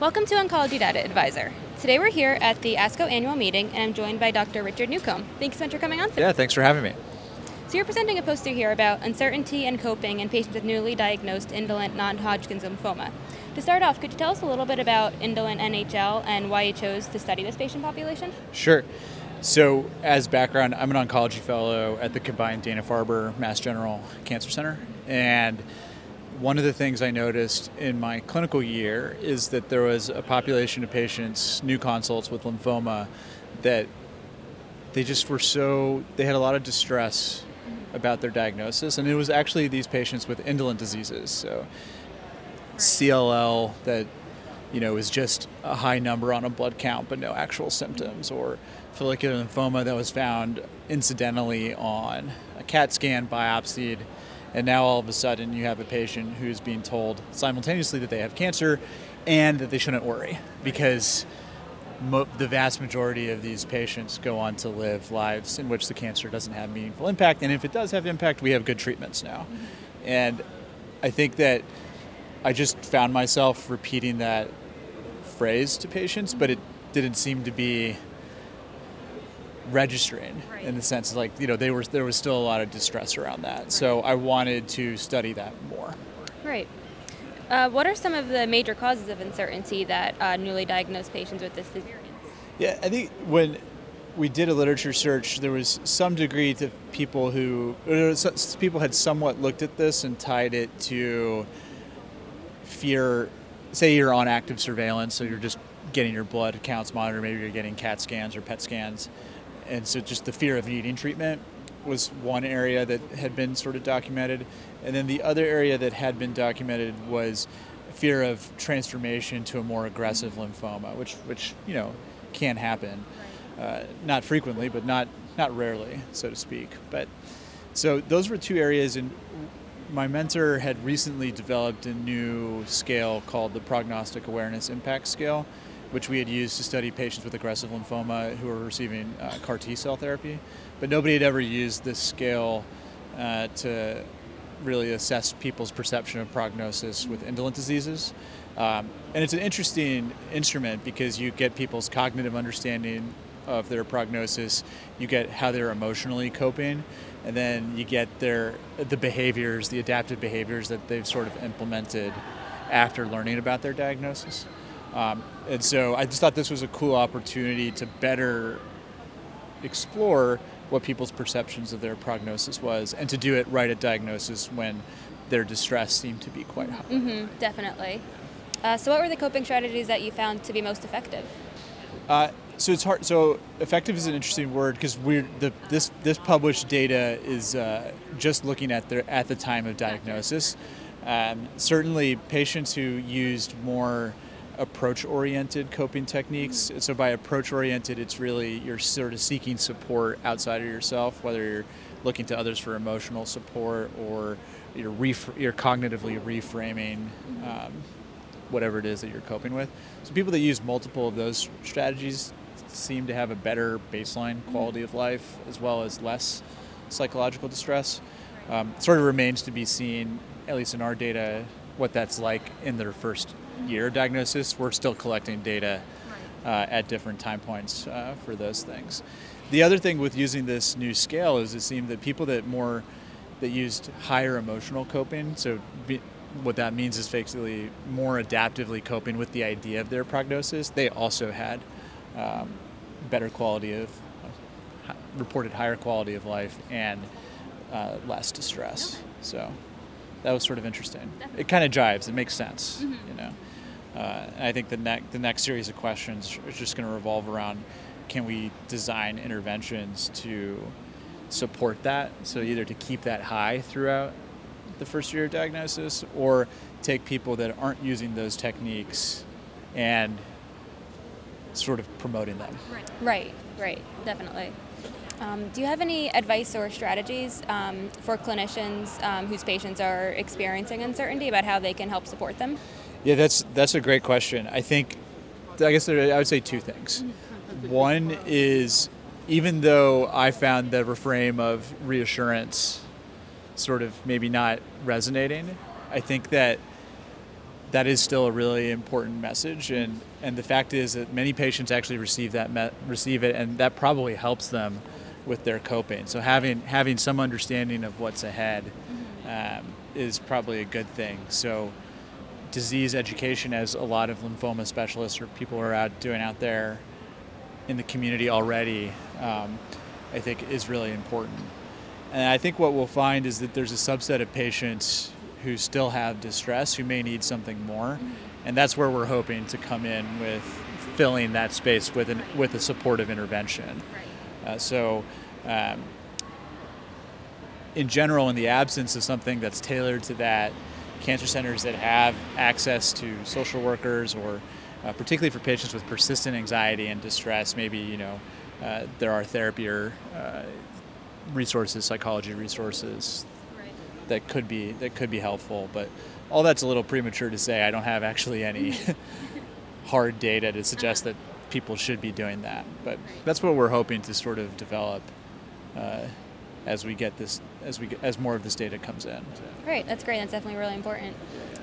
Welcome to Oncology Data Advisor. Today we're here at the ASCO annual meeting and I'm joined by Dr. Richard Newcomb. Thanks so much for coming on today. Yeah, thanks for having me. So you're presenting a poster here about uncertainty and coping in patients with newly diagnosed indolent non-Hodgkin's lymphoma. To start off, could you tell us a little bit about indolent NHL and why you chose to study this patient population? Sure. So, as background, I'm an oncology fellow at the combined Dana Farber Mass General Cancer Center, and one of the things I noticed in my clinical year is that there was a population of patients, new consults with lymphoma, that they just were so, they had a lot of distress about their diagnosis. And it was actually these patients with indolent diseases. So CLL that, you know, is just a high number on a blood count but no actual symptoms, or follicular lymphoma that was found incidentally on a CAT scan biopsied and now all of a sudden you have a patient who's being told simultaneously that they have cancer and that they shouldn't worry because mo- the vast majority of these patients go on to live lives in which the cancer doesn't have meaningful impact. And if it does have impact, we have good treatments now. And I think that I just found myself repeating that phrase to patients, but it didn't seem to be registering right. in the sense of like you know they were there was still a lot of distress around that. Right. so i wanted to study that more. Right. Uh, what are some of the major causes of uncertainty that uh, newly diagnosed patients with this experience yeah i think when we did a literature search there was some degree to people who people had somewhat looked at this and tied it to fear. Say you're on active surveillance so you're just getting your blood counts monitored maybe you're getting cat scans or pet scans and so just the fear of needing treatment was one area that had been sort of documented, and then the other area that had been documented was fear of transformation to a more aggressive lymphoma, which which you know can happen, uh, not frequently, but not not rarely, so to speak. But so those were two areas, and my mentor had recently developed a new scale called the Prognostic Awareness Impact Scale, which we had used to study patients with aggressive lymphoma who were receiving uh, CAR T cell therapy. But nobody had ever used this scale uh, to really assess people's perception of prognosis with indolent diseases. Um, and it's an interesting instrument because you get people's cognitive understanding of their prognosis, you get how they're emotionally coping, and then you get their the behaviors, the adaptive behaviors that they've sort of implemented after learning about their diagnosis. Um, and so I just thought this was a cool opportunity to better explore what people's perceptions of their prognosis was and to do it right at diagnosis when their distress seemed to be quite high. Mm-hmm, definitely. Uh, so, what were the coping strategies that you found to be most effective? Uh, so it's hard. So effective is an interesting word because we're the this this published data is uh, just looking at the at the time of diagnosis. Um, certainly, patients who used more approach oriented coping techniques. So by approach oriented, it's really you're sort of seeking support outside of yourself, whether you're looking to others for emotional support or you're, ref- you're cognitively reframing um, whatever it is that you're coping with. So people that use multiple of those strategies seem to have a better baseline quality of life as well as less psychological distress. Um, sort of remains to be seen, at least in our data, what that's like in their first year diagnosis. We're still collecting data uh, at different time points uh, for those things. The other thing with using this new scale is it seemed that people that more that used higher emotional coping, so be, what that means is basically more adaptively coping with the idea of their prognosis, they also had um, better quality of uh, reported higher quality of life and uh, less distress. Okay. So that was sort of interesting. Definitely. It kind of jives. It makes sense, mm-hmm. you know. Uh, I think the next the next series of questions is just going to revolve around can we design interventions to support that? So either to keep that high throughout the first year of diagnosis, or take people that aren't using those techniques and sort of promoting them. Right, right, right definitely. Um, do you have any advice or strategies um, for clinicians um, whose patients are experiencing uncertainty about how they can help support them? Yeah, that's that's a great question. I think, I guess there, I would say two things. One is, even though I found the reframe of reassurance, sort of maybe not resonating, I think that that is still a really important message, and, and the fact is that many patients actually receive that receive it, and that probably helps them with their coping. So having having some understanding of what's ahead um, is probably a good thing. So disease education, as a lot of lymphoma specialists or people are out doing out there in the community already, um, I think is really important. And I think what we'll find is that there's a subset of patients who still have distress who may need something more, and that's where we're hoping to come in with filling that space with an, with a supportive intervention. Uh, so. Um, in general, in the absence of something that's tailored to that, cancer centers that have access to social workers or uh, particularly for patients with persistent anxiety and distress, maybe you know uh, there are therapy or uh, resources, psychology resources Right. that could be that could be helpful. But all that's a little premature to say. I don't have actually any hard data to suggest that people should be doing that. But that's what we're hoping to sort of develop uh, as we get this as we get, as more of this data comes in. Great, that's great. That's definitely really important.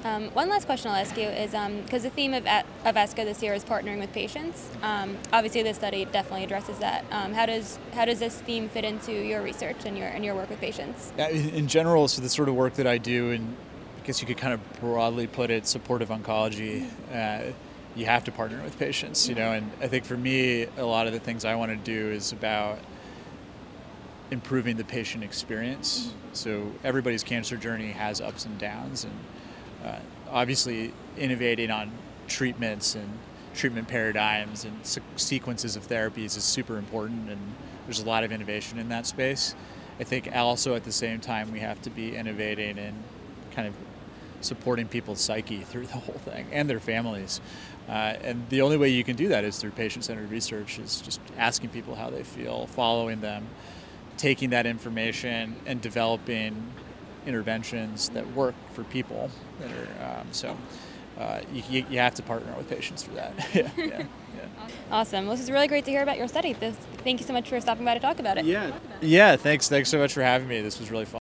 Um, one last question I'll ask you is because the theme of, A- of ASCO this year is partnering with patients. Um, obviously, this study definitely addresses that. Um, how does how does this theme fit into your research and your and your work with patients? In in general, so the sort of work that I do, and I guess you could kind of broadly put it, supportive oncology. Uh, you have to partner with patients, you know, and I think for me, a lot of the things I want to do is about improving the patient experience. So everybody's cancer journey has ups and downs, and uh, obviously innovating on treatments and treatment paradigms and se- sequences of therapies is super important, and there's a lot of innovation in that space. I think also at the same time we have to be innovating and kind of supporting people's psyche through the whole thing and their families. Uh, and the only way you can do that is through patient-centered research, is just asking people how they feel, following them, taking that information and developing interventions that work for people. That are um, so. Uh, you, you, you have to partner with patients for that. yeah, yeah, yeah. Awesome. Well, this is really great to hear about your study. This, thank you so much for stopping by to talk about it. Yeah. Yeah. Thanks. Thanks so much for having me. This was really fun.